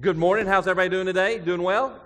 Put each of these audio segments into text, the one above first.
Good morning. How's everybody doing today? Doing well?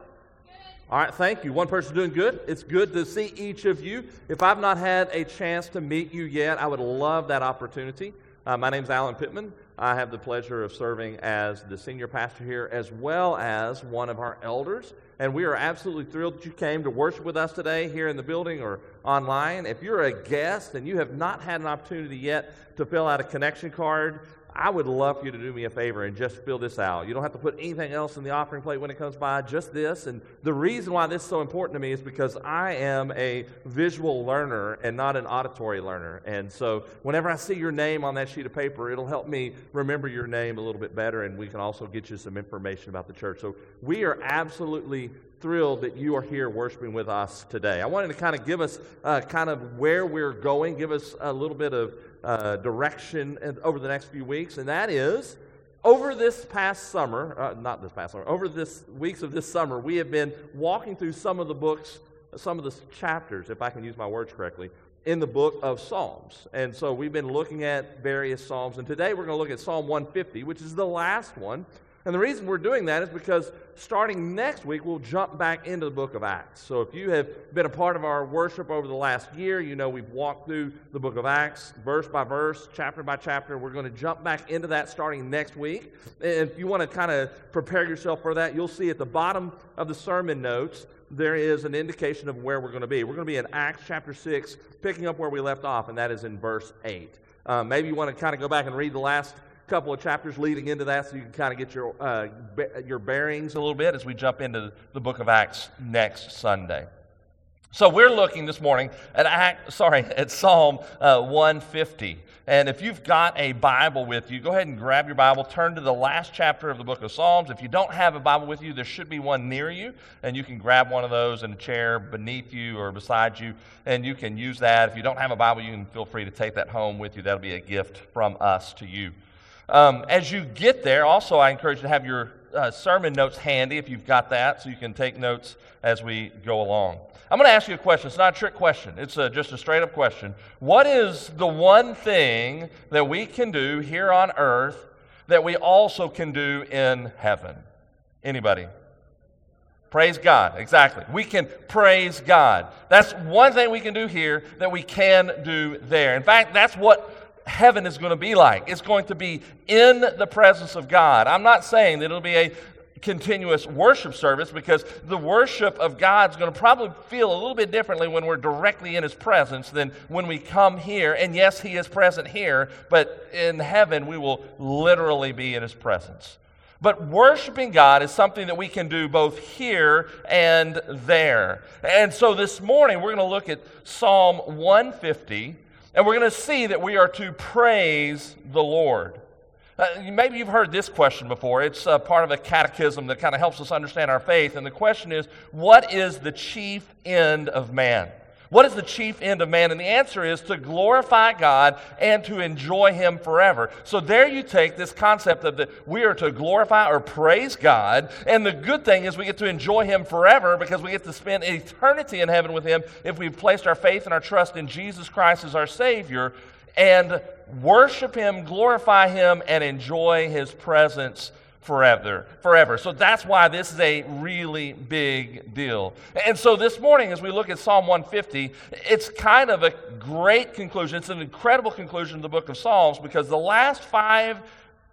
All right, thank you. One person doing good. It's good to see each of you. If I've not had a chance to meet you yet, I would love that opportunity. Uh, my name is Alan Pittman. I have the pleasure of serving as the senior pastor here as well as one of our elders. And we are absolutely thrilled that you came to worship with us today here in the building or online. If you're a guest and you have not had an opportunity yet to fill out a connection card, I would love for you to do me a favor and just fill this out. You don't have to put anything else in the offering plate when it comes by, just this. And the reason why this is so important to me is because I am a visual learner and not an auditory learner. And so whenever I see your name on that sheet of paper, it'll help me remember your name a little bit better, and we can also get you some information about the church. So we are absolutely thrilled that you are here worshiping with us today. I wanted to kind of give us uh, kind of where we're going, give us a little bit of uh, direction over the next few weeks, and that is over this past summer, uh, not this past summer, over this weeks of this summer, we have been walking through some of the books, some of the chapters, if I can use my words correctly, in the book of Psalms. And so we've been looking at various Psalms, and today we're going to look at Psalm 150, which is the last one. And the reason we're doing that is because starting next week, we'll jump back into the book of Acts. So if you have been a part of our worship over the last year, you know we've walked through the book of Acts verse by verse, chapter by chapter. We're going to jump back into that starting next week. And if you want to kind of prepare yourself for that, you'll see at the bottom of the sermon notes, there is an indication of where we're going to be. We're going to be in Acts chapter 6, picking up where we left off, and that is in verse 8. Uh, maybe you want to kind of go back and read the last couple of chapters leading into that so you can kind of get your, uh, your bearings a little bit as we jump into the book of Acts next Sunday. So we're looking this morning at Act, sorry, at Psalm uh, 150. And if you've got a Bible with you, go ahead and grab your Bible, turn to the last chapter of the book of Psalms. If you don't have a Bible with you, there should be one near you, and you can grab one of those in a chair beneath you or beside you, and you can use that. If you don't have a Bible, you can feel free to take that home with you. That'll be a gift from us to you. Um, as you get there, also, I encourage you to have your uh, sermon notes handy if you've got that, so you can take notes as we go along. I'm going to ask you a question. It's not a trick question, it's a, just a straight up question. What is the one thing that we can do here on earth that we also can do in heaven? Anybody? Praise God. Exactly. We can praise God. That's one thing we can do here that we can do there. In fact, that's what heaven is going to be like. It's going to be in the presence of God. I'm not saying that it'll be a continuous worship service because the worship of God's going to probably feel a little bit differently when we're directly in His presence than when we come here. And yes, He is present here, but in heaven we will literally be in His presence. But worshiping God is something that we can do both here and there. And so this morning we're going to look at Psalm 150. And we're going to see that we are to praise the Lord. Uh, maybe you've heard this question before. It's uh, part of a catechism that kind of helps us understand our faith. And the question is what is the chief end of man? What is the chief end of man? And the answer is to glorify God and to enjoy Him forever. So there you take this concept of that we are to glorify or praise God. And the good thing is we get to enjoy Him forever because we get to spend eternity in heaven with Him if we've placed our faith and our trust in Jesus Christ as our Savior and worship Him, glorify Him, and enjoy His presence forever forever. So that's why this is a really big deal. And so this morning as we look at psalm 150 it's kind of a great conclusion. It's an incredible conclusion of the book of psalms because the last five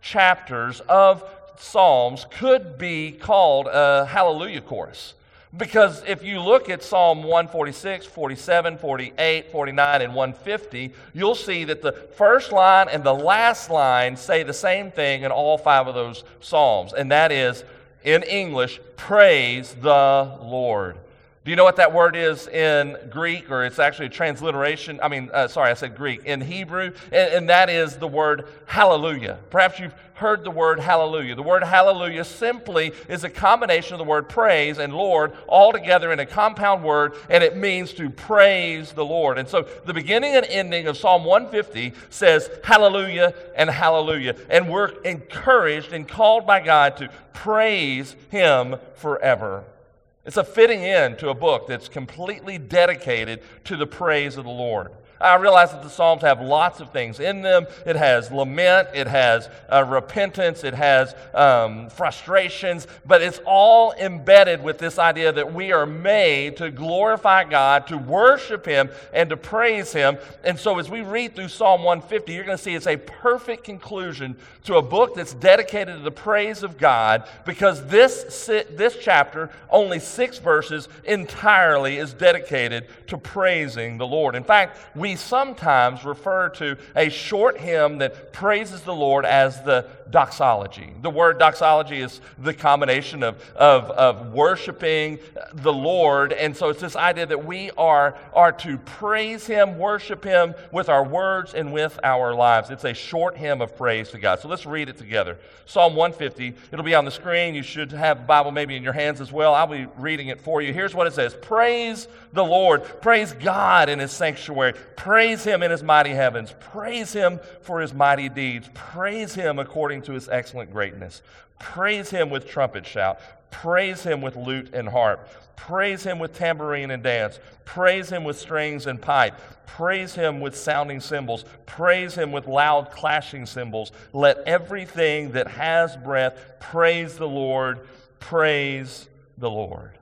chapters of psalms could be called a hallelujah chorus because if you look at Psalm 146, 47, 48, 49, and 150, you'll see that the first line and the last line say the same thing in all five of those Psalms, and that is, in English, praise the Lord. Do you know what that word is in Greek, or it's actually a transliteration? I mean, uh, sorry, I said Greek. In Hebrew, and, and, that is the word hallelujah. Perhaps you've heard the word hallelujah. The word hallelujah simply is a combination of the word praise and Lord all together in a compound word, and it means to praise the Lord. And so the beginning and ending of Psalm 150 says hallelujah and hallelujah. And we're encouraged and called by God to praise Him forever. It's a fitting end to a book that's completely dedicated to the praise of the Lord. I realize that the Psalms have lots of things in them. It has lament, it has uh, repentance, it has um, frustrations, but it's all embedded with this idea that we are made to glorify God, to worship Him, and to praise Him. And so as we read through Psalm 150, you're going to see it's a perfect conclusion to a book that's dedicated to the praise of God because this, this chapter, only six verses, entirely is dedicated to praising the Lord. In fact, we sometimes refer to a short hymn that praises the Lord as the doxology. The word doxology is the combination of, of, of worshiping the Lord. And so it's this idea that we are, are to praise Him, worship Him with our words and with our lives. It's a short hymn of praise to God. So let's read it together. Psalm 150. It'll be on the screen. You should have a Bible maybe in your hands as well. I'll be reading it for you. Here's what it says Praise the Lord. Praise God in His sanctuary. Praise Him in His mighty heavens. Praise Him for His mighty deeds. Praise Him according according to his excellent greatness. Praise him with trumpet shout. Praise him with lute and harp. Praise him with tambourine and dance. Praise him with strings and pipe. Praise him with sounding cymbals. Praise him with loud clashing cymbals. Let everything that has breath praise the Lord. Praise the Lord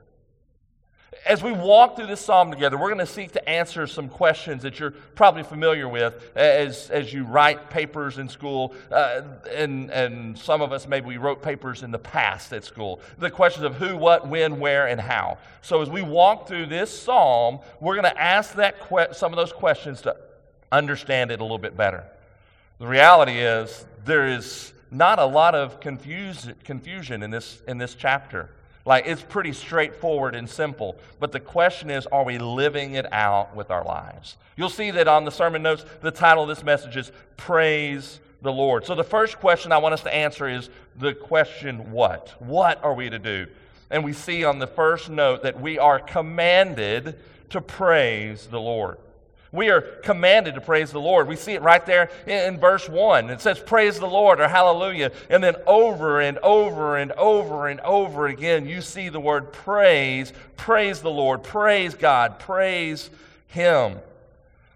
as we walk through this psalm together, we're going to seek to answer some questions that you're probably familiar with as, as you write papers in school. Uh, and, and some of us, maybe we wrote papers in the past at school. The questions of who, what, when, where, and how. So as we walk through this psalm, we're going to ask that que- some of those questions to understand it a little bit better. The reality is, there is not a lot of confuse, confusion in this, in this chapter. Like it's pretty straightforward and simple. But the question is, are we living it out with our lives? You'll see that on the sermon notes, the title of this message is Praise the Lord. So the first question I want us to answer is the question, what? What are we to do? And we see on the first note that we are commanded to praise the Lord. We are commanded to praise the Lord. We see it right there in, verse 1. It says, Praise the Lord or Hallelujah. And then over and over and over and over again, you see the word praise. Praise the Lord. Praise God. Praise Him.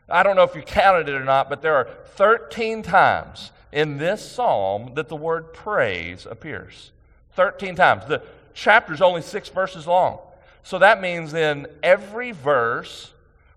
I don't know if you counted it or not, but there are 13 times in this psalm that the word praise appears. 13 times. The chapter is only six verses long. So that means in every verse,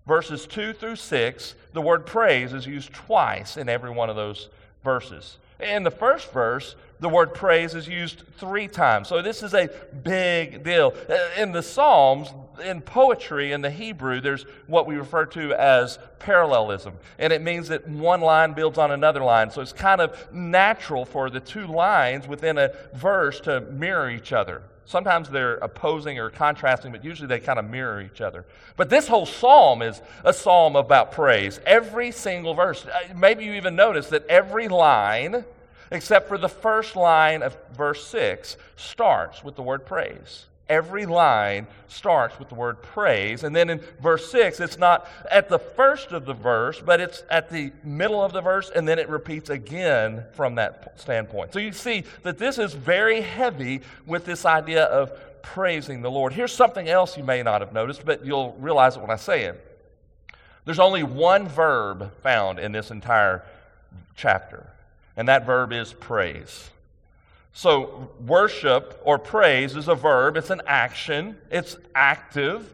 verses 2 through 6, the word praise is used twice in every one of those verses. In the first verse, the word praise is used three times. So this is a big deal. Uh, in the Psalms, in poetry, in the Hebrew, there's what we refer to as parallelism. And it means that one line builds on another line. So it's kind of natural for the two lines within a verse to mirror each other. Sometimes they're opposing or contrasting, but usually they kind of mirror each other. But this whole psalm is a psalm about praise. Every single verse. Uh, maybe you even notice that every line, except for the first line of verse 6, starts with the word praise every line starts with the word praise. And then in verse 6, it's not at the first of the verse, but it's at the middle of the verse, and then it repeats again from that standpoint. So you see that this is very heavy with this idea of praising the Lord. Here's something else you may not have noticed, but you'll realize it when I say it. There's only one verb found in this entire chapter, and that verb is praise. So, worship or praise is a verb, it's an action, it's active.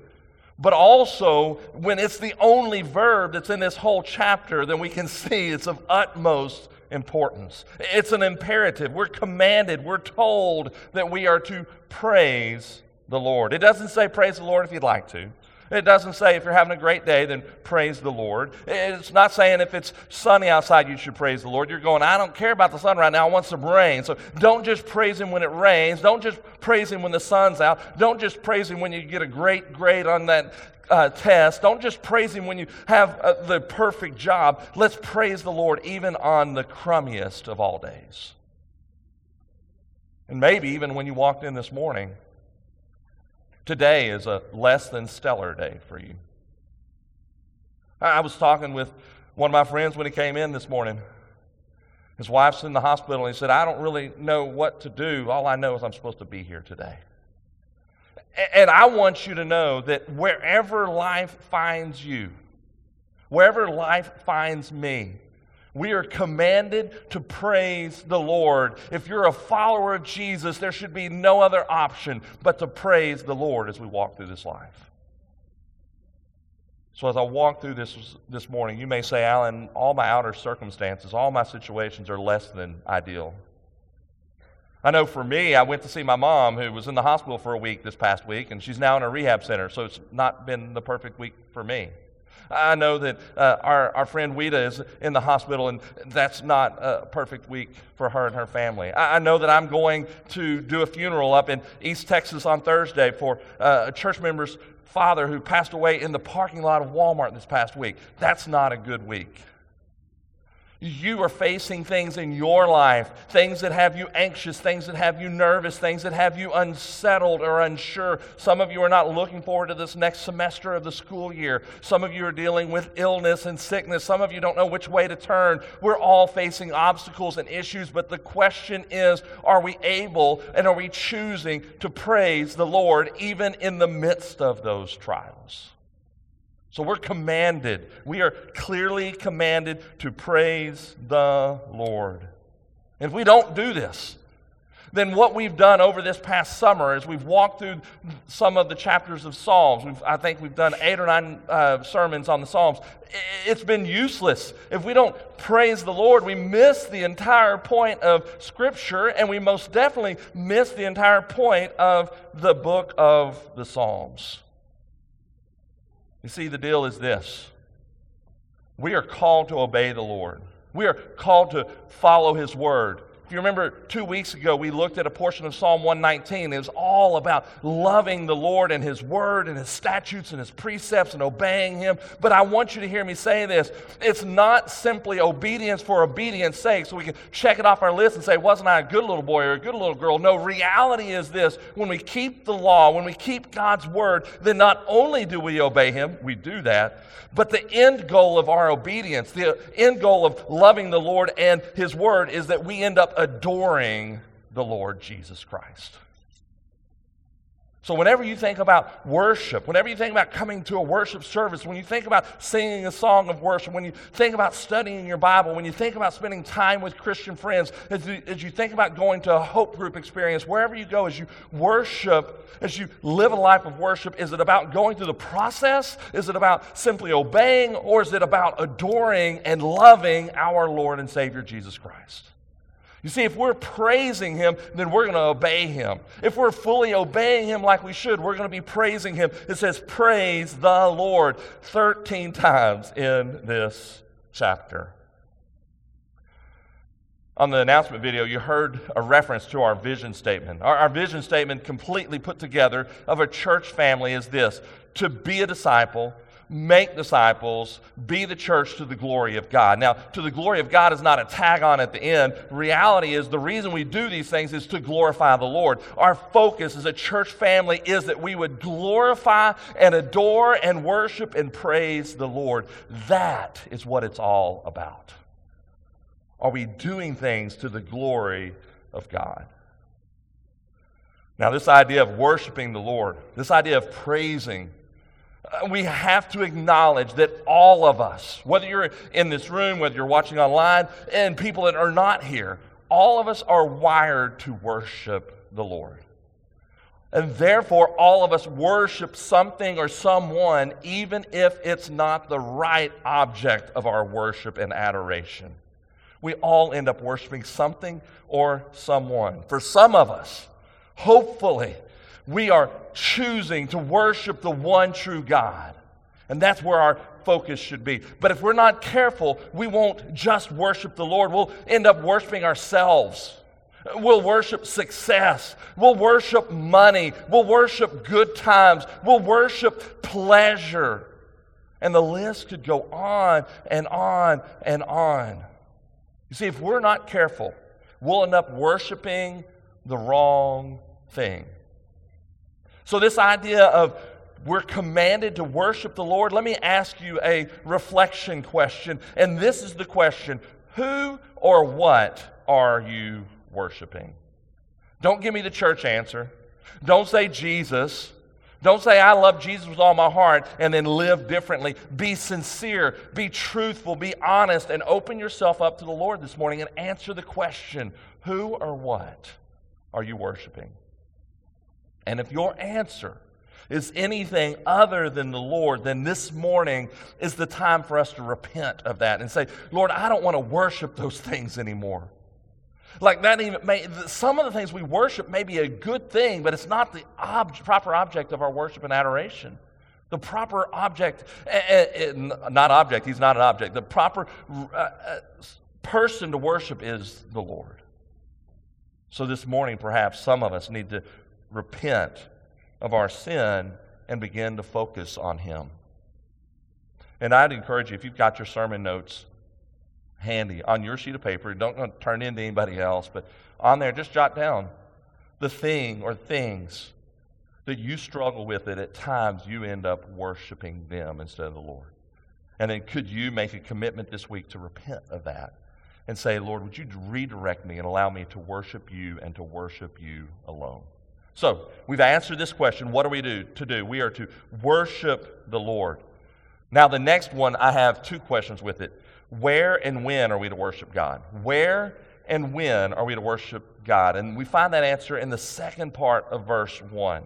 But also, when it's the only verb that's in this whole chapter, then we can see it's of utmost importance. It's an imperative. We're commanded, we're told that we are to praise the Lord. It doesn't say praise the Lord if you'd like to. It doesn't say if you're having a great day, then praise the Lord. It's not saying if it's sunny outside, you should praise the Lord. You're going, I don't care about the sun right now. I want some rain. So don't just praise Him when it rains. Don't just praise Him when the sun's out. Don't just praise Him when you get a great grade on that uh, test. Don't just praise Him when you have uh, the perfect job. Let's praise the Lord even on the crummiest of all days. And maybe even when you walked in this morning, Today is a less than stellar day for you. I was talking with one of my friends when he came in this morning. His wife's in the hospital, and he said, I don't really know what to do. All I know is I'm supposed to be here today. And I want you to know that wherever life finds you, Wherever life finds me, we are commanded to praise the Lord. If you're a follower of Jesus, there should be no other option but to praise the Lord as we walk through this life. So, as I walk through this this morning, you may say, Alan, all my outer circumstances, all my situations are less than ideal. I know for me, I went to see my mom who was in the hospital for a week this past week, and she's now in a rehab center, so it's not been the perfect week for me. I know that uh, our, our friend Weta is in the hospital, and that's not a perfect week for her and her family. I, I know that I'm going to do a funeral up in East Texas on Thursday for uh, a church member's father who passed away in the parking lot of Walmart this past week. That's not a good week. You are facing things in your life, things that have you anxious, things that have you nervous, things that have you unsettled or unsure. Some of you are not looking forward to this next semester of the school year. Some of you are dealing with illness and sickness. Some of you don't know which way to turn. We're all facing obstacles and issues, but the question is are we able and are we choosing to praise the Lord even in the midst of those trials? So we're commanded, we are clearly commanded to praise the Lord. And if we don't do this, then what we've done over this past summer is we've walked through some of the chapters of Psalms. We've, I think we've done eight or nine uh, sermons on the Psalms. It's been useless. If we don't praise the Lord, we miss the entire point of Scripture, and we most definitely miss the entire point of the book of the Psalms. You see, the deal is this we are called to obey the Lord, we are called to follow His word. If you remember two weeks ago, we looked at a portion of Psalm 119. It was all about loving the Lord and His Word and His statutes and His precepts and obeying Him. But I want you to hear me say this. It's not simply obedience for obedience sake, so we can check it off our list and say, Wasn't I a good little boy or a good little girl? No, reality is this when we keep the law, when we keep God's Word, then not only do we obey Him, we do that, but the end goal of our obedience, the end goal of loving the Lord and His Word is that we end up adoring the Lord Jesus Christ. So, whenever you think about worship, whenever you think about coming to a worship service, when you think about singing a song of worship, when you think about studying your Bible, when you think about spending time with Christian friends, as you, as you think about going to a hope group experience, wherever you go, as you worship, as you live a life of worship, is it about going through the process? Is it about simply obeying? Or is it about adoring and loving our Lord and Savior Jesus Christ? You see, if we're praising Him, then we're going to obey Him. If we're fully obeying Him like we should, we're going to be praising Him. It says, Praise the Lord 13 times in this chapter. On the announcement video, you heard a reference to our vision statement. Our, our, vision statement, completely put together, of a church family is this to be a disciple make disciples, be the church to the glory of God. Now, to the glory of God is not a tag on at the end. Reality is the reason we do these things is to glorify the Lord. Our focus as a church family is that we would glorify and adore and worship and praise the Lord. That is what it's all about. Are we doing things to the glory of God? Now, this idea of worshiping the Lord, this idea of praising Uh, we have to acknowledge that all of us, whether you're in this room, whether you're watching online, and people that are not here, all of us are wired to worship the Lord. And therefore, all of us worship something or someone, even if it's not the right object of our worship and adoration. We all end up worshiping something or someone. For some of us, hopefully, we are choosing to worship the one true God. And that's where our focus should be. But if we're not careful, we won't just worship the Lord. We'll end up worshiping ourselves. We'll worship success. We'll worship money. We'll worship good times. We'll worship pleasure. And the list could go on and on and on. You see, if we're not careful, we'll end up worshiping the wrong thing. So, this idea of we're commanded to worship the Lord, let me ask you a reflection question. And this is the question Who or what are you worshiping? Don't give me the church answer. Don't say Jesus. Don't say, I love Jesus with all my heart, and then live differently. Be sincere, be truthful, be honest, and open yourself up to the Lord this morning and answer the question who or what are you worshiping? And if your answer is anything other than the Lord, then this morning is the time for us to repent of that and say, Lord, I don't want to worship those things anymore. Like that even may, some of the things we worship may be a good thing, but it's not the ob- proper object of our worship and adoration. The proper object, uh, uh, not object, he's not an object. The proper uh, person to worship is the Lord. So this morning, perhaps some of us need to repent of our sin and begin to focus on Him. And I'd encourage you, if you've got your sermon notes, handy on your sheet of paper. Don't turn in to anybody else, but on there, just jot down the thing or things that you struggle with that at times you end up worshiping them instead of the Lord. And then could you make a commitment this week to repent of that and say, Lord, would you redirect me and allow me to worship you and to worship you alone? So, we've answered this question. What are we do, to do? We are to worship the Lord. Now, the next one, I have two questions with it. Where and when are we to worship God? Where and when are we to worship God? And we find that answer in the second part of verse 1.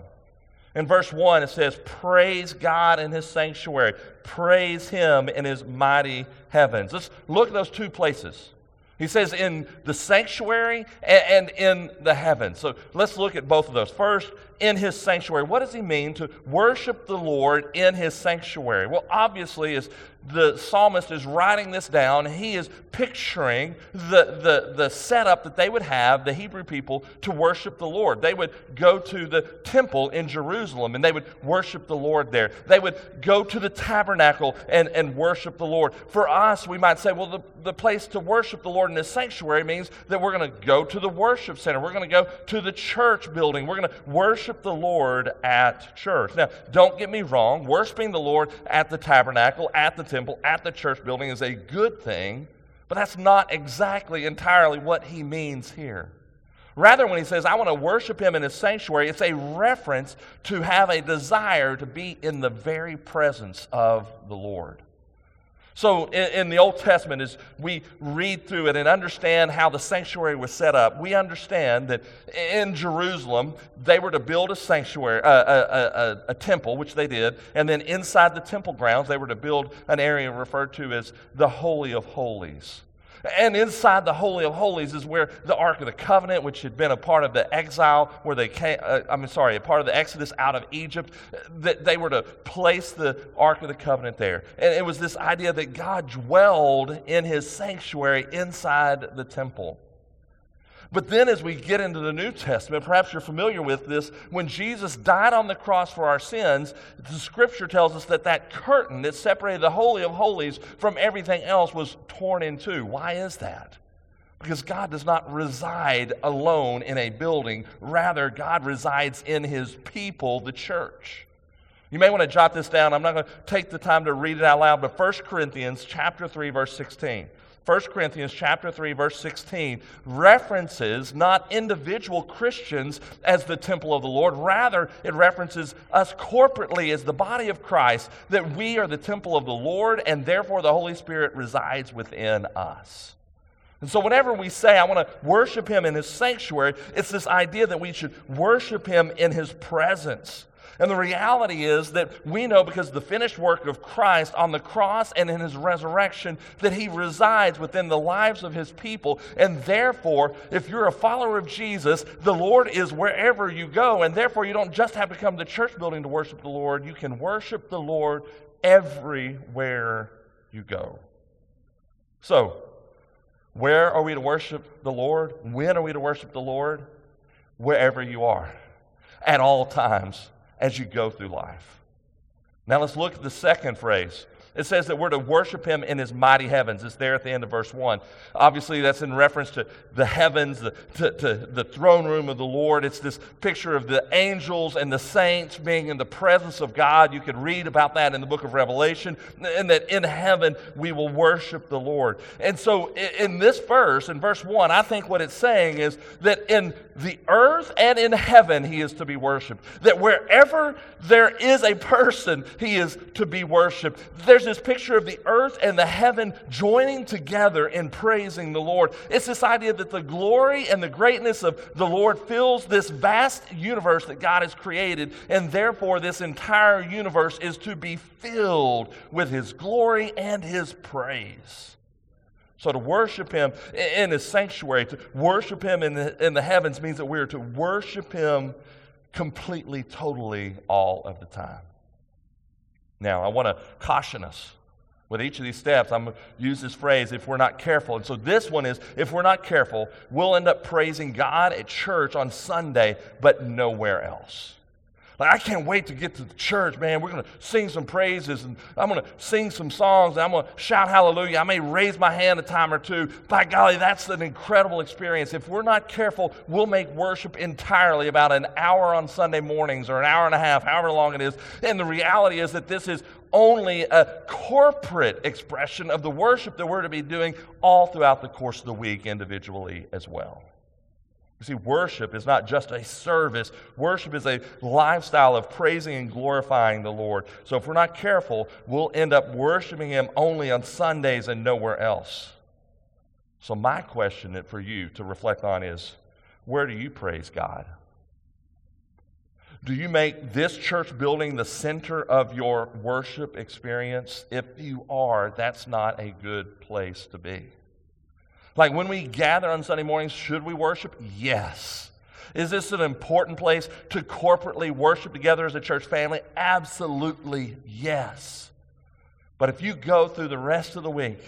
In verse 1, it says, Praise God in his sanctuary, praise him in his mighty heavens. Let's look at those two places. He says in the sanctuary and, in the heavens. So let's look at both of those. First, in his sanctuary. What does he mean to worship the Lord in his sanctuary? Well, obviously, as the psalmist is writing this down, he is picturing the, the, the setup that they would have, the Hebrew people, to worship the Lord. They would go to the temple in Jerusalem and they would worship the Lord there. They would go to the tabernacle and, and worship the Lord. For us, we might say, well, the, the place to worship the Lord in his sanctuary means that we're going to go to the worship center. We're going to go to the church building. We're going to worship the Lord at church. Now, don't get me wrong, worshiping the Lord at the tabernacle, at the temple, at the church building is a good thing, but that's not exactly entirely what he means here. Rather, when he says, I want to worship him in his sanctuary, it's a reference to have a desire to be in the very presence of the Lord. So, in, in, the Old Testament, as we read through it and understand how the sanctuary was set up, we understand that in Jerusalem, they were to build a sanctuary, a, a, a, a temple, which they did, and then inside the temple grounds, they were to build an area referred to as the Holy of Holies. And inside the Holy of Holies is where the Ark of the Covenant, which had been a part of the exile, where they came, uh, I'm sorry, a part of the Exodus out of Egypt, that they were to place the Ark of the Covenant there. And it was this idea that God dwelled in his sanctuary inside the temple. But then, as we get into the New Testament, perhaps you're familiar with this, when Jesus died on the cross for our sins, the scripture tells us that that curtain that separated the Holy of Holies from everything else was torn in two. Why is that? Because God does not reside alone in a building, rather, God resides in his people, the church. You may want to jot this down. I'm not going to take the time to read it out loud, but 1 Corinthians chapter 3 verse 16. 1 Corinthians chapter 3 verse 16 references not individual Christians as the temple of the Lord rather it references us corporately as the body of Christ that we are the temple of the Lord and therefore the Holy Spirit resides within us. And so, whenever we say, I want to worship him in his sanctuary, it's this idea that we should worship him in his presence. And the reality is that we know because the finished work of Christ on the cross and in his resurrection that he resides within the lives of his people. And therefore, if you're a follower of Jesus, the Lord is wherever you go. And therefore, you don't just have to come to the church building to worship the Lord, you can worship the Lord everywhere you go. So, where are we to worship the Lord? When are we to worship the Lord? Wherever you are, at all times as you go through life. Now let's look at the second phrase. It says that we're to worship him in his mighty heavens. It's there at the end of verse 1. Obviously, that's in reference to the heavens, the, to, to, the throne room of the Lord. It's this picture of the angels and the saints being in the presence of God. You can read about that in the book of Revelation, and that in heaven we will worship the Lord. And so, in this verse, in verse 1, I think what it's saying is that in the earth and in heaven he is to be worshiped. That wherever there is a person, he is to be worshiped. There's this picture of the earth and the heaven joining together in praising the Lord. It's this idea that the glory and the greatness of the Lord fills this vast universe that God has created, and therefore this entire universe is to be filled with His glory and His praise. So to worship Him in His sanctuary, to worship Him in the, in the heavens means that we are to worship Him completely, totally, all of the time. Now, I want to caution us with each of these steps. I'm going to use this phrase, if we're not careful. And so this one is, if we're not careful, we'll end up praising God at church on Sunday, but nowhere else. Like, I can't wait to get to the church, man. We're going to sing some praises and I'm going to sing some songs and I'm going to shout hallelujah. I may raise my hand a time or two. By golly, that's an incredible experience. If we're not careful, we'll make worship entirely about an hour on Sunday mornings or an hour and a half, however long it is. And the reality is that this is only a corporate expression of the worship that we're to be doing all throughout the course of the week individually as well. You see, worship is not just a service, worship is a lifestyle of praising and glorifying the Lord. So if we're not careful, we'll end up worshiping Him only on Sundays and nowhere else. So, my question for you to reflect on is where do you praise God? Do you make this church building the center of your worship experience? If you are, that's not a good place to be. Like when we gather on Sunday mornings, should we worship? Yes. Is this an important place to corporately worship together as a church family? Absolutely yes. But if you go through the rest of the week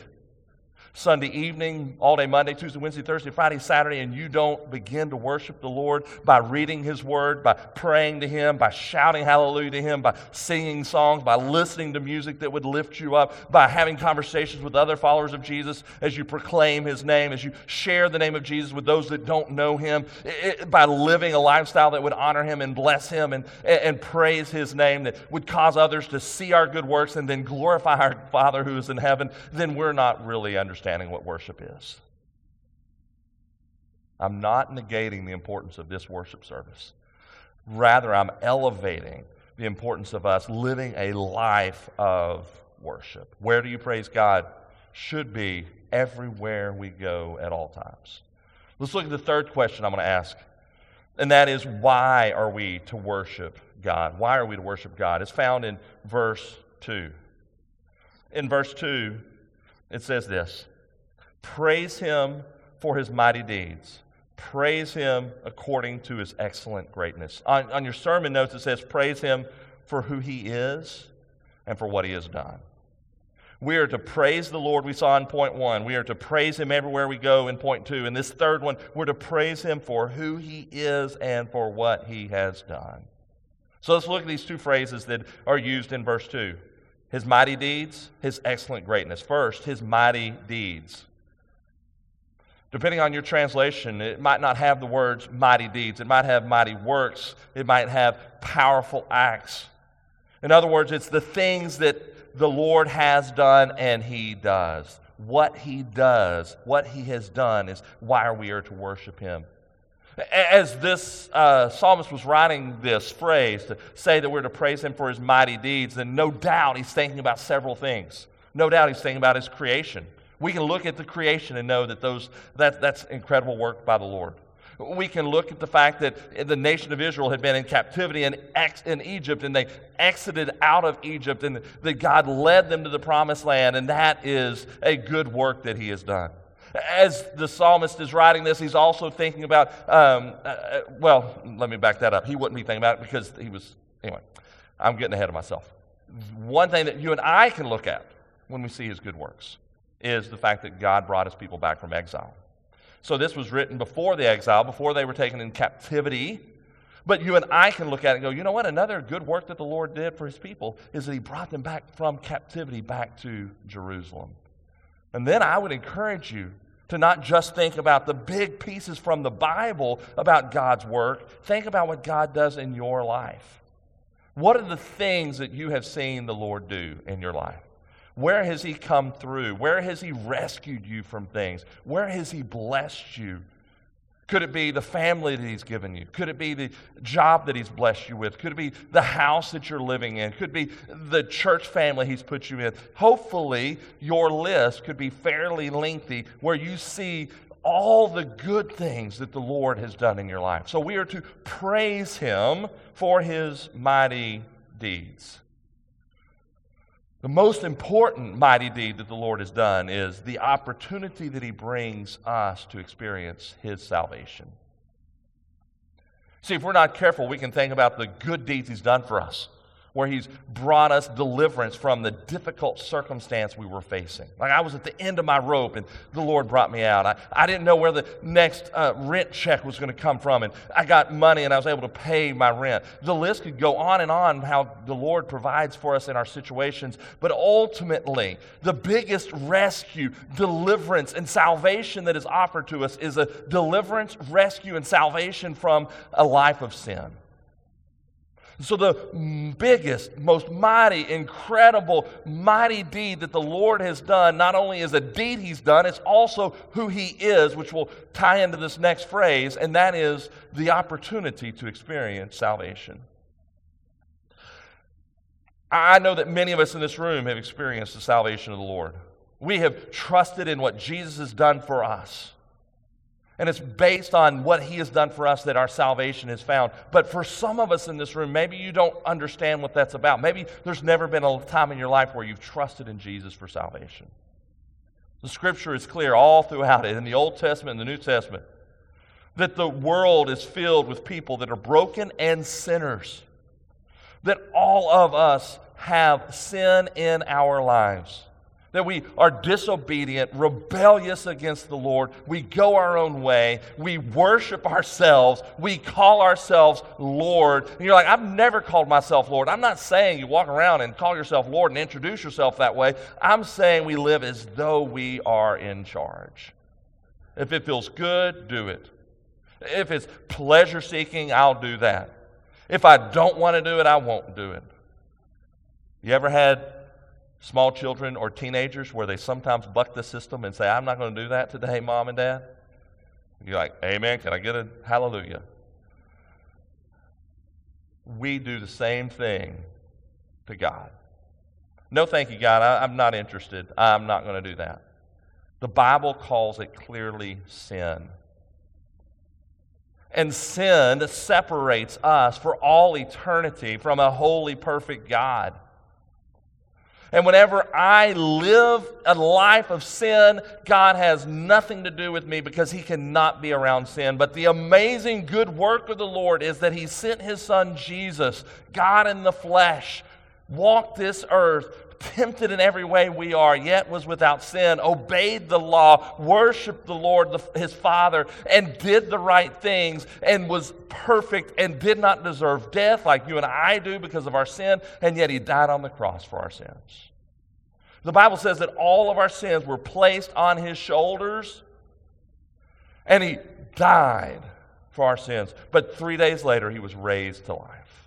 Sunday evening, all day Monday, Tuesday, Wednesday, Thursday, Friday, Saturday, and you don't begin to worship the Lord by reading His Word, by praying to Him, by shouting hallelujah to Him, by singing songs, by listening to music that would lift you up, by having conversations with other followers of Jesus as you proclaim His name, as you share the name of Jesus with those that don't know Him, it, by living a lifestyle that would honor Him and bless Him and, and praise His name, that would cause others to see our good works and then glorify our Father who is in heaven, then we're not really understanding understanding what worship is. I'm not negating the importance of this worship service. Rather, I'm elevating the importance of us living a life of worship. Where do you praise God? Should be everywhere we go at all times. Let's look at the third question I'm going to ask, and that is why are we to worship God? Why are we to worship God? It's found in verse 2. In verse 2, it says this Praise him for his mighty deeds. Praise him according to his excellent greatness. On, on, your sermon notes, it says, Praise him for who he is and for what he has done. We are to praise the Lord, we saw in point one. We are to praise him everywhere we go in point two. In this third one, we're to praise him for who he is and for what he has done. So let's look at these two phrases that are used in verse 2 his mighty deeds, his excellent greatness. First, his mighty deeds. Depending on your translation, it might not have the words mighty deeds. It might have mighty works. It might have powerful acts. In other words, it's the things that the Lord has done and He does. What He does, what He has done, is why we are to worship Him. As this uh, psalmist was writing this phrase to say that we're to praise Him for His mighty deeds, then no doubt he's thinking about several things. No doubt he's thinking about His creation. We can look at the creation and know that those, that, that's incredible work by the Lord. We can look at the fact that the nation of Israel had been in captivity in, ex, in Egypt and they exited out of Egypt and that God led them to the promised land, and that is a good work that He has done. As the psalmist is writing this, he's also thinking about, um, uh, uh well, let me back that up. He wouldn't be thinking about it because he was, anyway, I'm getting ahead of myself. One thing that you and I can look at when we see his good works is the fact that God brought his people back from exile. So this was written before the exile, before they were taken in captivity. But you and I can look at it and go, you know what? Another good work that the Lord did for his people is that he brought them back from captivity back to Jerusalem. And then I would encourage you to not just think about the big pieces from the Bible about God's work, think about what God does in your life. What are the things that you have seen the Lord do in your life? Where has He come through? Where has He rescued you from things? Where has He blessed you? Could it be the family that He's given you? Could it be the job that He's blessed you with? Could it be the house that you're living in? Could it be the church family He's put you in? Hopefully, your list could be fairly lengthy where you see all the good things that the Lord has done in your life. So we are to praise Him for His mighty deeds. The most important mighty deed that the Lord has done is the opportunity that He brings us to experience His salvation. See, if we're not careful, we can think about the good deeds He's done for us where he's brought us deliverance from the difficult circumstance we were facing. Like I was at the end of my rope and the Lord brought me out. I, I didn't know where the next uh, rent check was going to come from, and I got money and I was able to pay my rent. The list could go on and on how the Lord provides for us in our situations, but ultimately, the biggest rescue, deliverance, and salvation that is offered to us is a deliverance, rescue, and salvation from a life of sin. So, the biggest, most mighty, incredible, mighty deed that the Lord has done not only is a deed He's done, it's also who He is, which will tie into this next phrase, and that is the opportunity to experience salvation. I know that many of us in this room have experienced the salvation of the Lord. We have trusted in what Jesus has done for us. And it's based on what He has done for us that our salvation is found. But for some of us in this room, maybe you don't understand what that's about. Maybe there's never been a time in your life where you've trusted in Jesus for salvation. The scripture is clear all throughout it, in the Old Testament and the New Testament, that the world is filled with people that are broken and sinners. That all of us have sin in our lives that we are disobedient, rebellious against the Lord. We go our own way. We worship ourselves. We call ourselves Lord. And you're like, I've never called myself Lord. I'm not saying you walk around and call yourself Lord and introduce yourself that way. I'm saying we live as though we are in charge. If it feels good, do it. If it's pleasure seeking, I'll do that. If I don't want to do it, I won't do it. You ever had small children or teenagers where they sometimes buck the system and say, I'm not going to do that today, mom and dad? You're like, Amen. Can I get a hallelujah? We do the same thing to God. No, thank you, God. I, am not interested. I'm not going to do that. The Bible calls it clearly sin. And sin separates us for all eternity from a holy, perfect God. And whenever I live a life of sin, God has nothing to do with me because He cannot be around sin. But the amazing good work of the Lord is that He sent His Son Jesus, God in the flesh, walked this earth, tempted in every way we are, yet was without sin, obeyed the law, worshiped the Lord, the, his Father, and did the right things, and was perfect and did not deserve death like you and I do because of our sin, and yet he died on the cross for our sins. The Bible says that all of our sins were placed on his shoulders, and he died for our sins. But three days later, he was raised to life.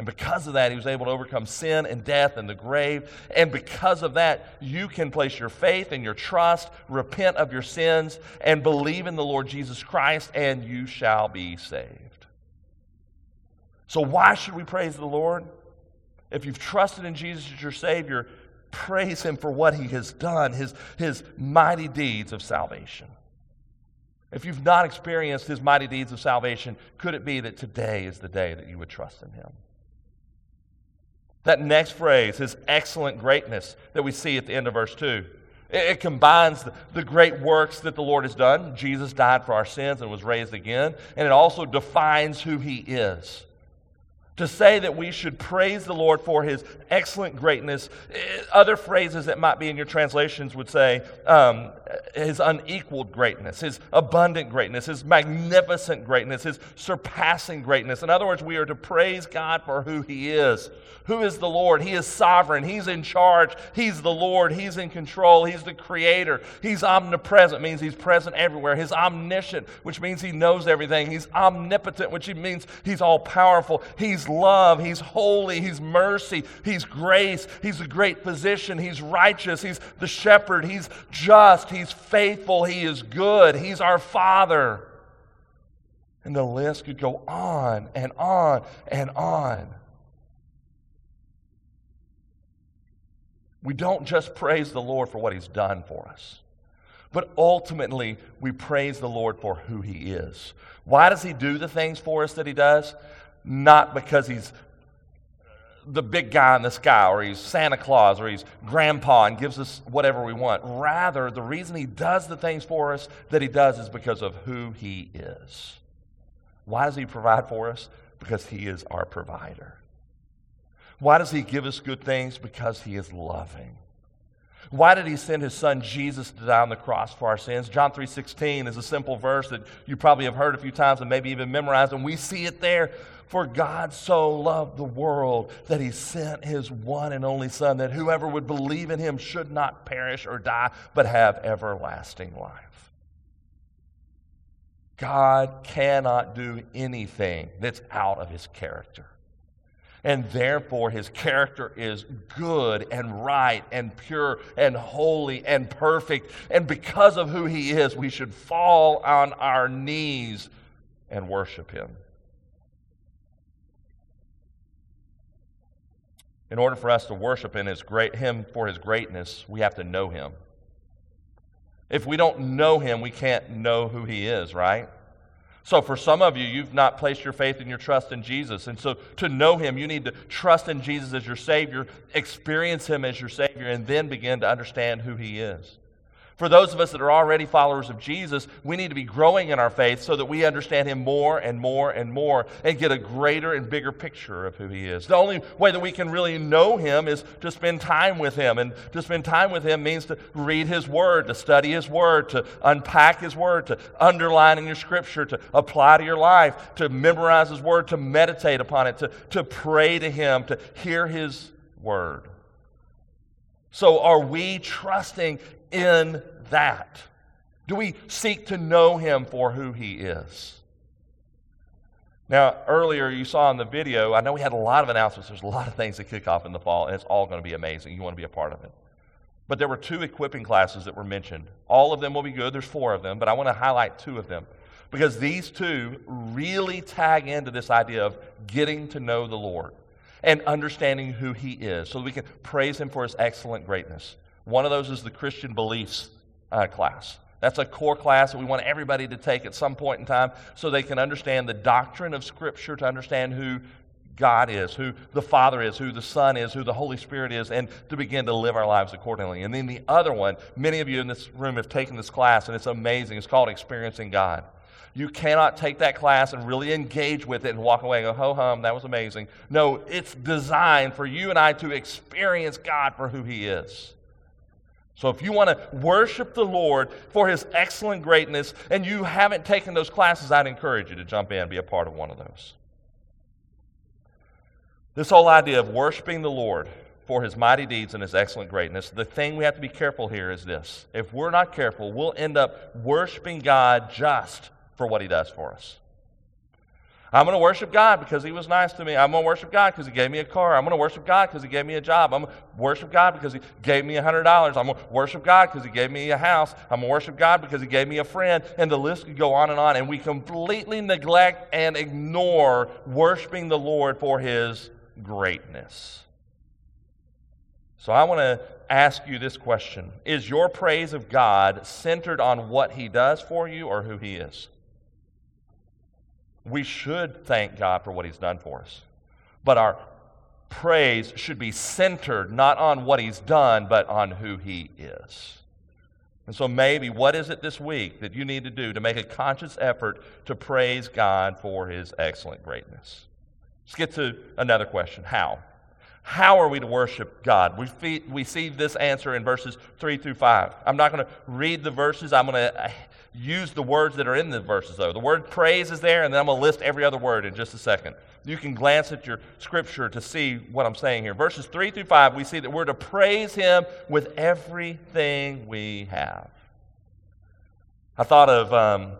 And because of that, he was able to overcome sin and death and the grave. And because of that, you can place your faith and your trust, repent of your sins, and believe in the Lord Jesus Christ, and you shall be saved. So, why should we praise the Lord? If you've trusted in Jesus as your Savior, praise Him for what He has done, His, his mighty deeds of salvation. If you've not experienced His mighty deeds of salvation, could it be that today is the day that you would trust in Him? That next phrase, his excellent greatness, that we see at the end of verse 2. It, combines the great works that the Lord has done. Jesus died for our sins and was raised again. And it also defines who he is. To say that we should praise the Lord for his excellent greatness, eh, other phrases that might be in your translations would say, um, his unequaled greatness, his abundant greatness, his magnificent greatness, his surpassing greatness. In other words, we are to praise God for who he is. Who is the Lord? He is sovereign. He's in charge. He's the Lord. He's in control. He's the creator. He's omnipresent, means he's present everywhere. He's omniscient, which means he knows everything. He's omnipotent, which means he's all powerful. He's love. He's holy. He's mercy. He's grace. He's a great physician. He's righteous. He's the shepherd. He's just. He's faithful. He is good. He's our Father. And the list could go on and on and on. We don't just praise the Lord for what He's done for us, but ultimately we praise the Lord for who He is. Why does He do the things for us that He does? Not because He's the big guy in the sky, or he's Santa Claus, or he's grandpa and gives us whatever we want. Rather, the reason he does the things for us that he does is because of who he is. Why does he provide for us? Because he is our provider. Why does he give us good things? Because he is loving. Why did he send his son Jesus to die on the cross for our sins? John 3:16 is a simple verse that you probably have heard a few times and maybe even memorized and we see it there. For God so loved the world that he sent his one and only son that whoever would believe in him should not perish or die but have everlasting life. God cannot do anything that's out of his character. And therefore, his character is good and right and pure and holy and perfect. And because of who he is, we should fall on our knees and worship him. In order for us to worship in his great, him for his greatness, we have to know him. If we don't know him, we can't know who he is, right? So, for some of you, you've not placed your faith and your trust in Jesus. And so, to know Him, you need to trust in Jesus as your Savior, experience Him as your Savior, and then begin to understand who He is. For those of us that are already followers of Jesus, we need to be growing in our faith so that we understand Him more and more and more and get a greater and bigger picture of who He is. The only way that we can really know Him is to spend time with Him. And to spend time with Him means to read His Word, to study His Word, to unpack His Word, to underline in your Scripture, to apply to your life, to memorize His Word, to meditate upon it, to, to pray to Him, to hear His Word. So, are we trusting in that? Do we seek to know him for who he is? Now, earlier you saw in the video, I know we had a lot of announcements. There's a lot of things that kick off in the fall, and it's all going to be amazing. You want to be a part of it. But there were two equipping classes that were mentioned. All of them will be good. There's four of them, but I want to highlight two of them because these two really tag into this idea of getting to know the Lord and understanding who He is so that we can praise Him for His excellent greatness. One of those is the Christian beliefs uh, class. That's a core class that we want everybody to take at some point in time so they can understand the doctrine of Scripture, to understand who God is, who the Father is, who the Son is, who the Holy Spirit is, and to begin to live our lives accordingly. And then the other one, many of you in this room have taken this class, and it's amazing. It's called Experiencing God. You cannot take that class and really engage with it and walk away and go, ho hum, that was amazing. No, it's designed for you and I to experience God for who He is. So if you want to worship the Lord for his excellent greatness and you haven't taken those classes, I'd encourage you to jump in and be a part of one of those. This whole idea of worshiping the Lord for his mighty deeds and his excellent greatness, the thing we have to be careful here is this. If we're not careful, we'll end up worshiping God just for what he does for us. I'm going to worship God because He was nice to me. I'm going to worship God because He gave me a car. I'm going to worship God because He gave me a job. I'm going to worship God because He gave me $100. I'm going to worship God because He gave me a house. I'm going to worship God because He gave me a friend. And the list could go on and on. And we completely neglect and ignore worshiping the Lord for His greatness. So I want to ask you this question Is your praise of God centered on what He does for you or who He is? We should thank God for what He's done for us. But our praise should be centered not on what He's done, but on who He is. And so, maybe, what is it this week that you need to do to make a conscious effort to praise God for His excellent greatness? Let's get to another question How? How are we to worship God? We, we see this answer in verses 3 through 5. I'm not going to read the verses. I'm going to use the words that are in the verses, though. The word praise is there, and then I'm going to list every other word in just a second. You can glance at your scripture to see what I'm saying here. Verses 3 through 5, we see that we're to praise Him with everything we have. I thought of um,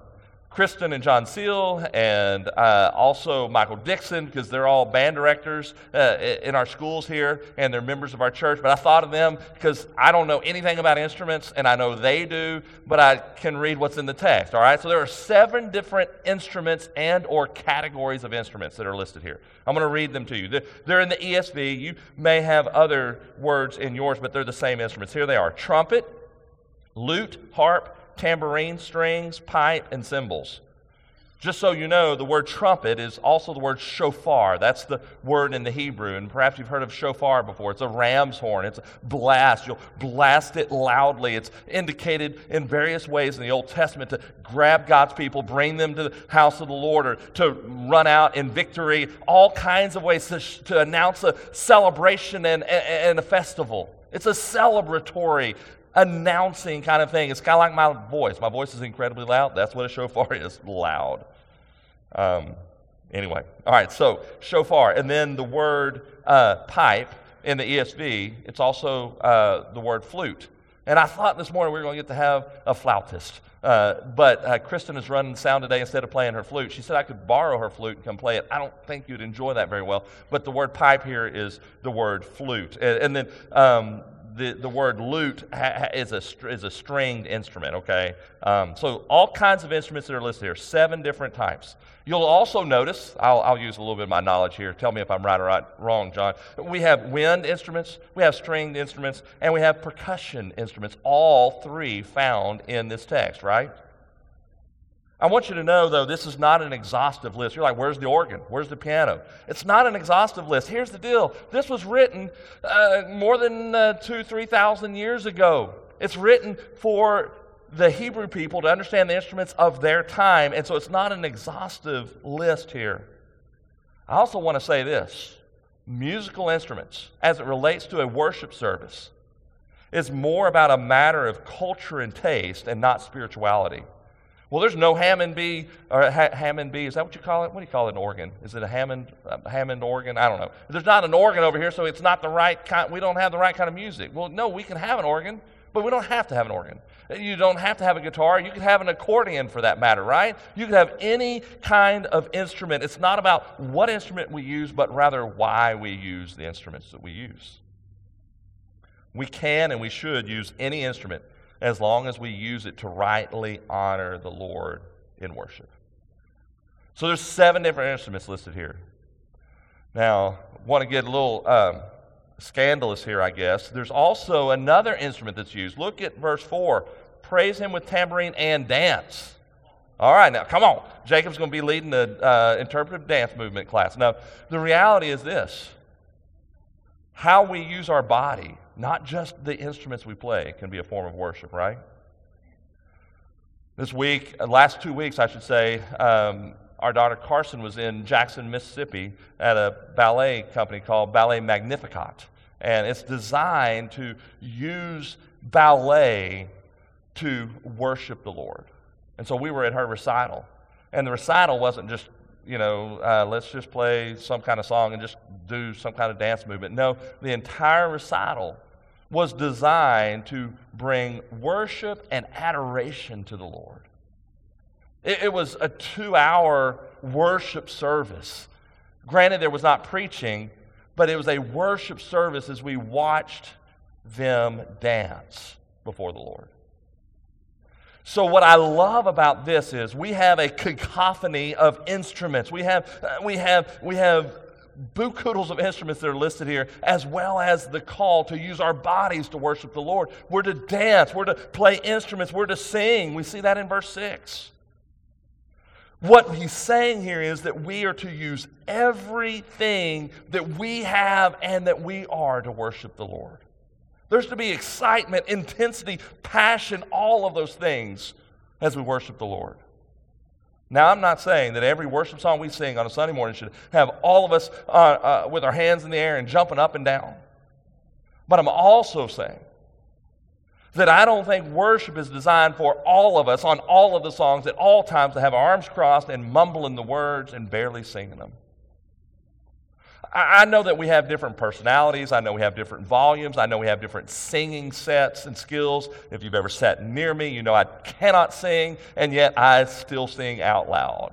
Kristen and John Seal, and uh, also Michael Dixon, because they're all band directors uh, in our schools here, and they're members of our church. But I thought of them because I don't know anything about instruments, and I know they do, but I can read what's in the text. All right, so there are seven different instruments and or categories of instruments that are listed here. I'm going to read them to you. They're in the ESV. You may have other words in yours, but they're the same instruments. Here they are: trumpet, lute, harp tambourine, strings, pipe, and cymbals. Just so you know, the word trumpet is also the word shofar. That's the word in the Hebrew. And perhaps you've heard of shofar before. It's a ram's horn, it's a blast. You'll blast it loudly. It's indicated in various ways in the Old Testament to grab God's people, bring them to the house of the Lord, or to run out in victory. All kinds of ways to, to announce a celebration and, and, and a festival. It's a celebratory announcing kind of thing. It's kind of like my voice. My voice is incredibly loud. That's what a shofar is loud. Um, anyway, all right, so shofar. And then the word uh, pipe in the ESV, it's also uh, the word flute. And I thought this morning we were going to get to have a flautist. Uh, but uh, Kristen is running sound today instead of playing her flute. She said I could borrow her flute and come play it. I don't think you'd enjoy that very well. But the word pipe here is the word flute. And, and then um, the, the word lute is, a, is a stringed instrument, okay? Um, so, all kinds of instruments that are listed here, seven different types. You'll also notice, I'll, I'll use a little bit of my knowledge here. Tell me if I'm right or right, wrong, John. We have wind instruments, we have stringed instruments, and we have percussion instruments, all three found in this text, right? I want you to know, though, this is not an exhaustive list. You're like, where's the organ? Where's the piano? It's not an exhaustive list. Here's the deal this was written uh, more than uh, two, 3,000 years ago. It's written for the Hebrew people to understand the instruments of their time, and so it's not an exhaustive list here. I also want to say this musical instruments, as it relates to a worship service, is more about a matter of culture and taste and not spirituality. Well, there's no Hammond B or ha- Hammond B. Is that what you call it? What do you call it? An organ? Is it a Hammond uh, Hammond organ? I don't know. There's not an organ over here, so it's not the right kind. We don't have the right kind of music. Well, no, we can have an organ, but we don't have to have an organ. You don't have to have a guitar. You can have an accordion for that matter, right? You can have any kind of instrument. It's not about what instrument we use, but rather why we use the instruments that we use. We can and we should use any instrument as long as we use it to rightly honor the Lord in worship. So there's seven different instruments listed here. Now, want to get a little um, scandalous here, I guess. There's also another instrument that's used. Look at verse 4. Praise him with tambourine and dance. All right, now come on. Jacob's going to be leading the uh, interpretive dance movement class. Now, the reality is this how we use our body not just the instruments we play can be a form of worship, right? This week, uh, last two weeks, I should say, um, our daughter Carson was in Jackson, Mississippi at a ballet company called Ballet Magnificat. And it's designed to use ballet to worship the Lord. And so we were at her recital. And the recital wasn't just you know, uh, let's just play some kind of song and just do some kind of dance movement. No, the entire recital was designed to bring worship and adoration to the Lord. It, it was a two hour worship service. Granted, there was not preaching, but it was a worship service as we watched them dance before the Lord. So, what I love about this is we have a cacophony of instruments. We have, uh, we have, we have bukudos of instruments that are listed here, as well as the call to use our bodies to worship the Lord. We're to dance, we're to play instruments, we're to sing. We see that in verse 6. What he's saying here is that we are to use everything that we have and that we are to worship the Lord. There's to be excitement, intensity, passion, all of those things as we worship the Lord. Now, I'm not saying that every worship song we sing on a Sunday morning should have all of us uh, uh, with our hands in the air and jumping up and down. But I'm also saying that I don't think worship is designed for all of us on all of the songs at all times to have our arms crossed and mumbling the words and barely singing them. I know that we have different personalities. I know we have different volumes. I know we have different singing sets and skills. If you've ever sat near me, you know I cannot sing, and yet I still sing out loud.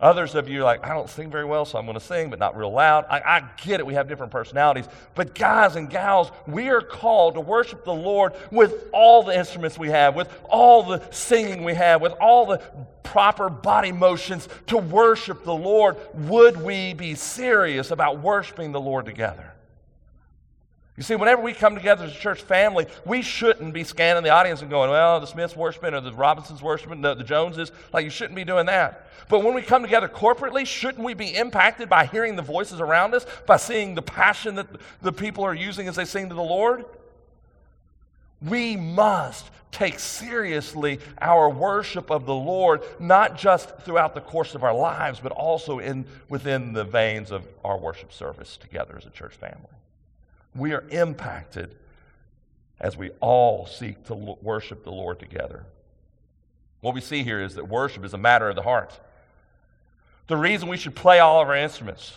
Others of you are like, I don't sing very well, so I'm going to sing, but not real loud. I, I, get it. We have different personalities. But, guys and gals, we are called to worship the Lord with all the instruments we have, with all the singing we have, with all the proper body motions to worship the Lord. Would we be serious about worshiping the Lord together? You see, whenever we come together as a church family, we shouldn't be scanning the audience and going, well, the Smiths worshiping or the Robinsons worshiping, the, the Joneses. Like, you shouldn't be doing that. But when we come together corporately, shouldn't we be impacted by hearing the voices around us, by seeing the passion that the people are using as they sing to the Lord? We must take seriously our worship of the Lord, not just throughout the course of our lives, but also in, within the veins of our worship service together as a church family. We are impacted as we all seek to worship the Lord together. What we see here is that worship is a matter of the heart. The reason we should play all of our instruments,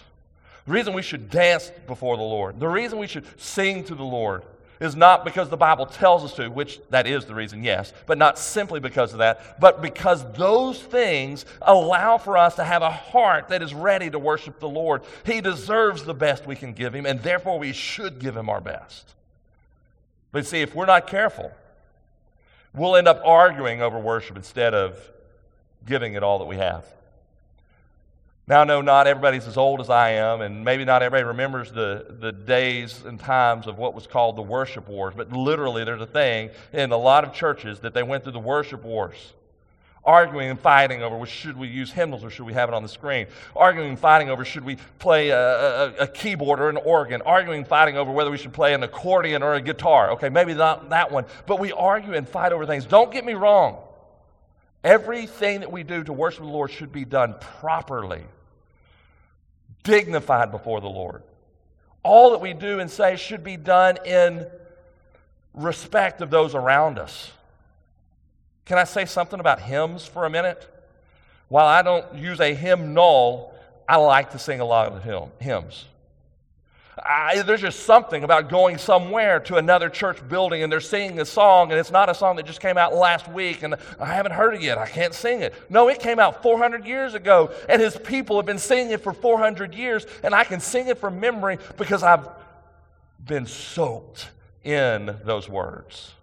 the reason we should dance before the Lord, the reason we should sing to the Lord is not because the Bible tells us to, which that is the reason, yes, but not simply because of that, but because those things allow for us to have a heart that is ready to worship the Lord. He deserves the best we can give Him, and therefore we should give Him our best. But see, if we're not careful, we'll end up arguing over worship instead of giving it all that we have. Now, know not everybody's as old as I am, and maybe not everybody remembers the, the days and times of what was called the worship wars, but literally there's a thing in a lot of churches that they went through the worship wars. Arguing and fighting over well, should we use hymnals or should we have it on the screen? Arguing and fighting over should we play a, a, a keyboard or an organ? Arguing and fighting over whether we should play an accordion or a guitar. Okay, maybe not that one, but we argue and fight over things. Don't get me wrong. Everything that we do to worship the Lord should be done properly, dignified before the Lord. All that we do and say should be done in respect of those around us. Can I say something about hymns for a minute? While I don't use a hymnal, I like to sing a lot of hymns. I, there's just something about going somewhere to another church building and they're singing a song, and it's not a song that just came out last week and I haven't heard it yet. I can't sing it. No, it came out 400 years ago, and his people have been singing it for 400 years, and I can sing it from memory because I've been soaked in those words.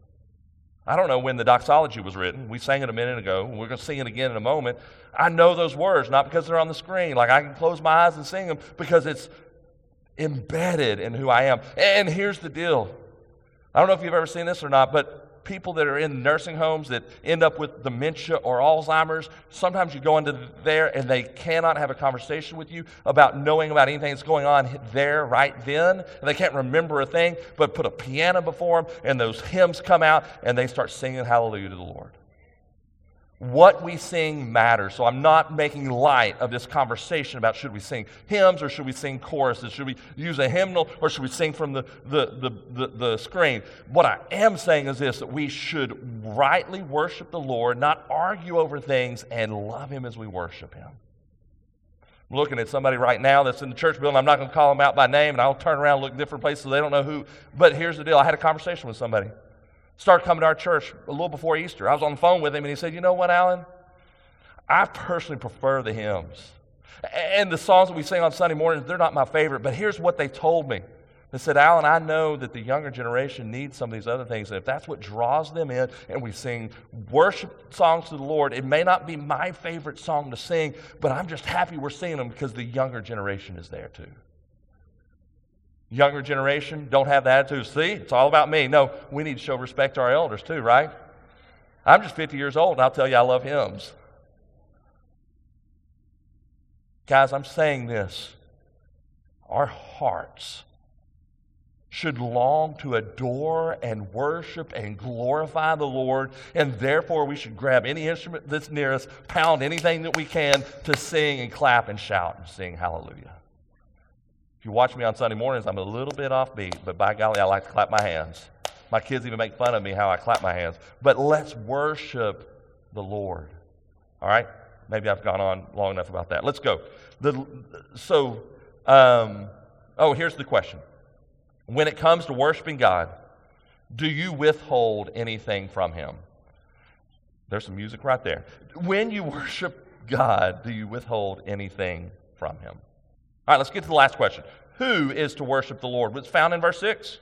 I don't know when the doxology was written. We sang it a minute ago. We're going to sing it again in a moment. I know those words, not because they're on the screen. Like I can close my eyes and sing them because it's embedded in who I am. And here's the deal I don't know if you've ever seen this or not, but people that are in nursing homes that end up with dementia or Alzheimer's, sometimes you go into there and they cannot have a conversation with you about knowing about anything that's going on there right then. And they can't remember a thing, but put a piano before them and those hymns come out and they start singing hallelujah to the Lord. What we sing matters. So I'm not making light of this conversation about should we sing hymns or should we sing choruses? Should we use a hymnal or should we sing from the, the, the, the, the screen? What I am saying is this that we should rightly worship the Lord, not argue over things, and love Him as we worship Him. I'm looking at somebody right now that's in the church building. I'm not going to call them out by name, and I'll turn around and look different places so they don't know who. But here's the deal I had a conversation with somebody started coming to our church a little before Easter. I was on the phone with him and he said, You know what, Alan? I personally prefer the hymns. And the songs that we sing on Sunday mornings, they're not my favorite, but here's what they told me. They said, Alan, I know that the younger generation needs some of these other things. And if that's what draws them in and we sing worship songs to the Lord, it may not be my favorite song to sing, but I'm just happy we're singing them because the younger generation is there too younger generation don't have the attitude, see, it's all about me. No, we need to show respect to our elders too, right? I'm just 50 years old, and I'll tell you I love hymns. Guys, I'm saying this. Our hearts should long to adore and worship and glorify the Lord, and therefore we should grab any instrument that's near us, pound anything that we can to sing and clap and shout and sing hallelujah. If you watch me on Sunday mornings, I'm a little bit offbeat, but by golly, I like to clap my hands. My kids even make fun of me how I clap my hands. But let's worship the Lord. All right? Maybe I've gone on long enough about that. Let's go. The, so, um, oh, here's the question when it comes to worshiping God, do you withhold anything from Him? There's some music right there. When you worship God, do you withhold anything from Him? All right, let's get to the last question. Who is to worship the Lord? It's found in verse 6.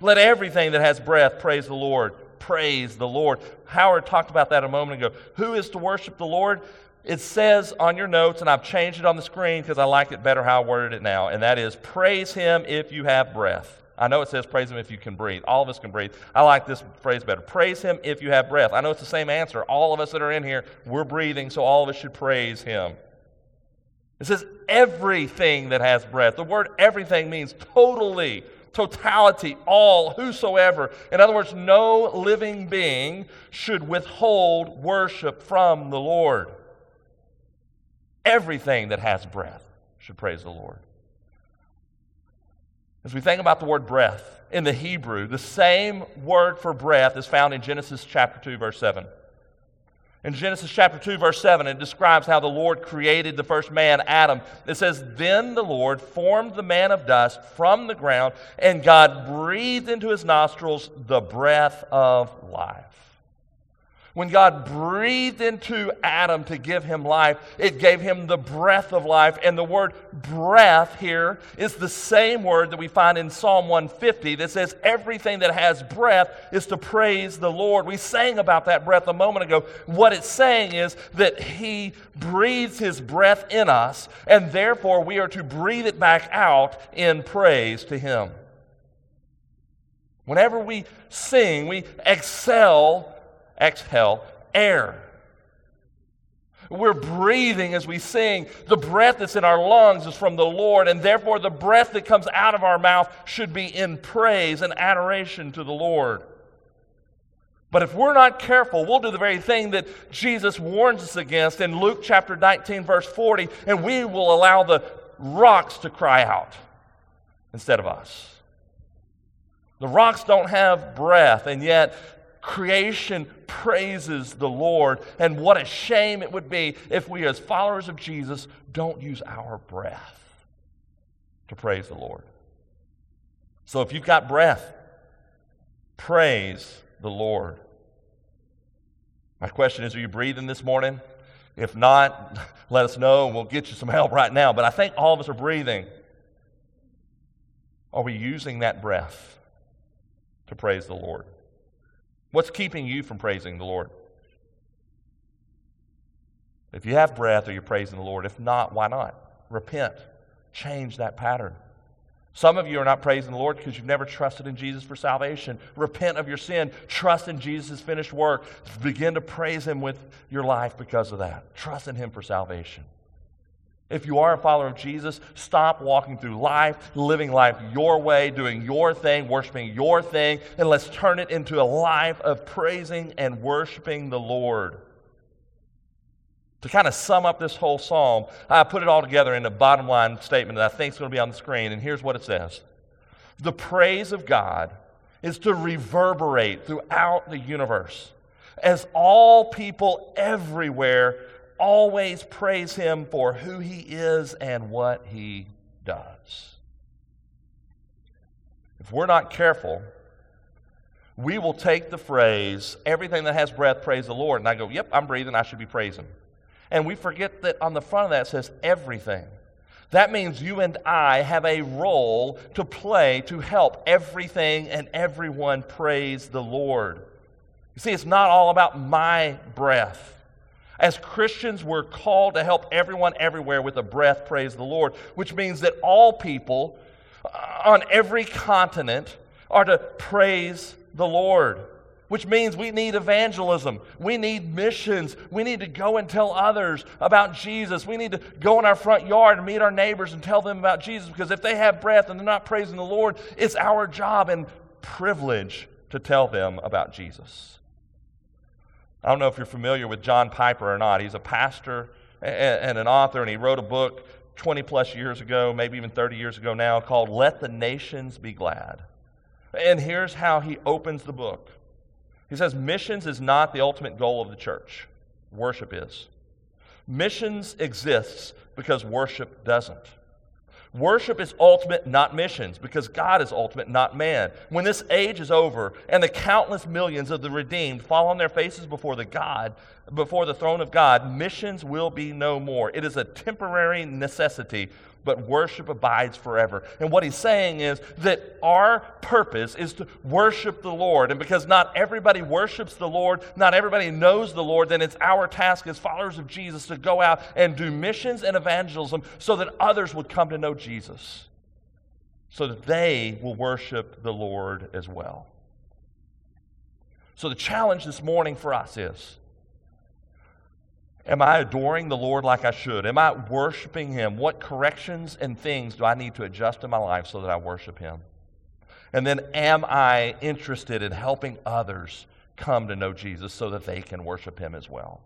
Let everything that has breath praise the Lord. Praise the Lord. Howard talked about that a moment ago. Who is to worship the Lord? It says on your notes, and I've changed it on the screen because I like it better how I worded it now, and that is praise Him if you have breath. I know it says praise Him if you can breathe. All of us can breathe. I like this phrase better. Praise Him if you have breath. I know it's the same answer. All of us that are in here, we're breathing, so all of us should praise Him. It says everything that has breath. The word everything means totally, totality, all, whosoever. In other words, no living being should withhold worship from the Lord. Everything that has breath should praise the Lord. As we think about the word breath in the Hebrew, the same word for breath is found in Genesis chapter 2, verse 7. In Genesis chapter 2, verse 7, it describes how the Lord created the first man, Adam. It says, Then the Lord formed the man of dust from the ground, and God breathed into his nostrils the breath of life. When God breathed into Adam to give him life, it gave him the breath of life. And the word breath here is the same word that we find in Psalm 150 that says everything that has breath is to praise the Lord. We sang about that breath a moment ago. What it's saying is that he breathes his breath in us, and therefore we are to breathe it back out in praise to him. Whenever we sing, we excel exhale air. We're breathing as we sing. The breath that's in our lungs is from the Lord, and therefore the breath that comes out of our mouth should be in praise and adoration to the Lord. But if we're not careful, we'll do the very thing that Jesus warns us against in Luke chapter 19, verse 40, and we will allow the rocks to cry out instead of us. The rocks don't have breath, and yet creation praises the Lord. And what a shame it would be if we, as followers of Jesus, don't use our breath to praise the Lord. So if you've got breath, praise the Lord. My question is Are you breathing this morning? If not, let us know and we'll get you some help right now. But I think all of us are breathing. Are we using that breath to praise the Lord? What's keeping you from praising the Lord? If you have breath, are you praising the Lord? If not, why not? Repent. Change that pattern. Some of you are not praising the Lord because you've never trusted in Jesus for salvation. Repent of your sin. Trust in Jesus' finished work. Begin to praise Him with your life because of that. Trust in Him for salvation. If you are a follower of Jesus, stop walking through life, living life your way, doing your thing, worshiping your thing, and let's turn it into a life of praising and worshiping the Lord. To kind of sum up this whole psalm, I put it all together in a bottom line statement that I think is going to be on the screen, and here's what it says The praise of God is to reverberate throughout the universe as all people everywhere always praise him for who he is and what he does. If we're not careful, we will take the phrase, everything that has breath, praise the Lord. And I go, yep, I'm breathing, I should be praising. And we forget that on the front of that says everything. That means you and I have a role to play to help everything and everyone praise the Lord. You see, it's not all about my breath. As Christians, we're called to help everyone everywhere with a breath praise the Lord, which means that all people uh, on every continent are to praise the Lord. which means we need evangelism. We need missions. We need to go and tell others about Jesus. We need to go in our front yard and meet our neighbors and tell them about Jesus because if they have breath and they're not praising the Lord, it's our job and privilege to tell them about Jesus. I don't know if you're familiar with John Piper or not. He's a pastor and an author, and he wrote a book 20 plus years ago, maybe even 30 years ago now, called Let the Nations Be Glad. And here's how he opens the book. He says, Missions is not the ultimate goal of the church, worship is. Missions exists because worship doesn't. Worship is ultimate, not missions, because God is ultimate, not man. When this age is over and the countless millions of the redeemed fall on their faces before the God, before the throne of God, missions will be no more. It is a temporary necessity but worship abides forever. And what he's saying is that our purpose is to worship the Lord. And because not everybody worships the Lord, not everybody knows the Lord, then it's our task as followers of Jesus to go out and do missions and evangelism so that others would come to know Jesus, so that they will worship the Lord as well. So the challenge this morning for us is Am I adoring the Lord like I should? Am I worshiping Him? What corrections and things do I need to adjust in my life so that I worship Him? And then, am I interested in helping others come to know Jesus so that they can worship Him as well?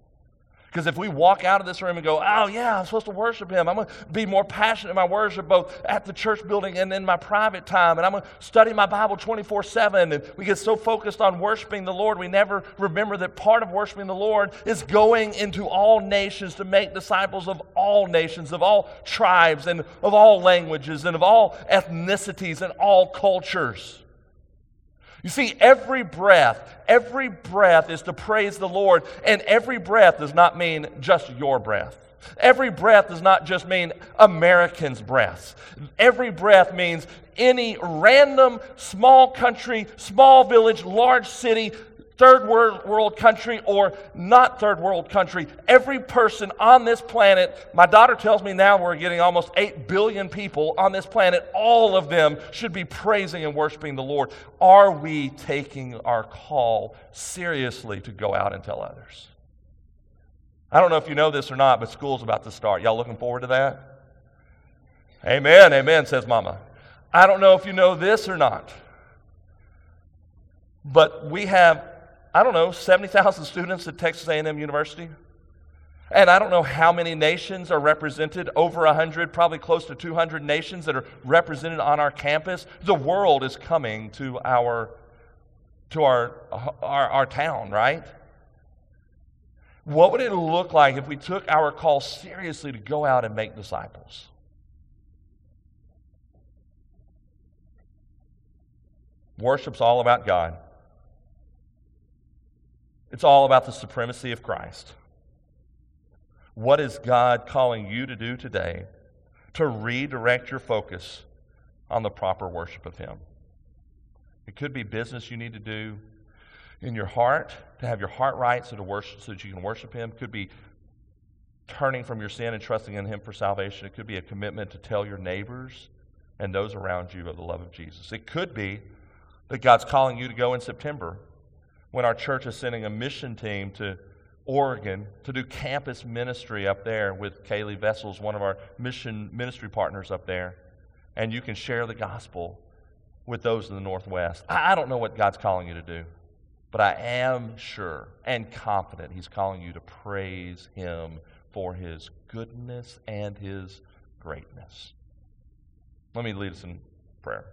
Because if we walk out of this room and go, oh, yeah, I'm supposed to worship Him, I'm going to be more passionate in my worship both at the church building and in my private time, and I'm going to study my Bible 24 7, and we get so focused on worshiping the Lord, we never remember that part of worshiping the Lord is going into all nations to make disciples of all nations, of all tribes, and of all languages, and of all ethnicities, and all cultures. You see, every breath, every breath is to praise the Lord, and every breath does not mean just your breath. Every breath does not just mean Americans' breaths. Every breath means any random small country, small village, large city, third world country or not third world country, every person on this planet, my daughter tells me now we're getting almost 8 billion people on this planet, all of them should be praising and worshiping the Lord. Are we taking our call seriously to go out and tell others? I don't know if you know this or not, but school's about to start. Y'all looking forward to that? Amen, amen, says Mama. I don't know if you know this or not, but we have I don't know, 70,000 students at Texas A&M University. And I don't know how many nations are represented, over 100, probably close to 200 nations that are represented on our campus. The world is coming to our, to our, our, our town, right? What would it look like if we took our call seriously to go out and make disciples? Worship's all about God. It's all about the supremacy of Christ. What is God calling you to do today to redirect your focus on the proper worship of Him? It could be business you need to do in your heart to have your heart right so to worship so that you can worship Him. It could be turning from your sin and trusting in Him for salvation. It could be a commitment to tell your neighbors and those around you of the love of Jesus. It could be that God's calling you to go in September when our church is sending a mission team to Oregon to do campus ministry up there with Kaylee Vessels, one of our mission ministry partners up there. And you can share the gospel with those in the Northwest. I don't know what God's calling you to do, but I am sure and confident He's calling you to praise Him for His goodness and His greatness. Let me lead us in prayer.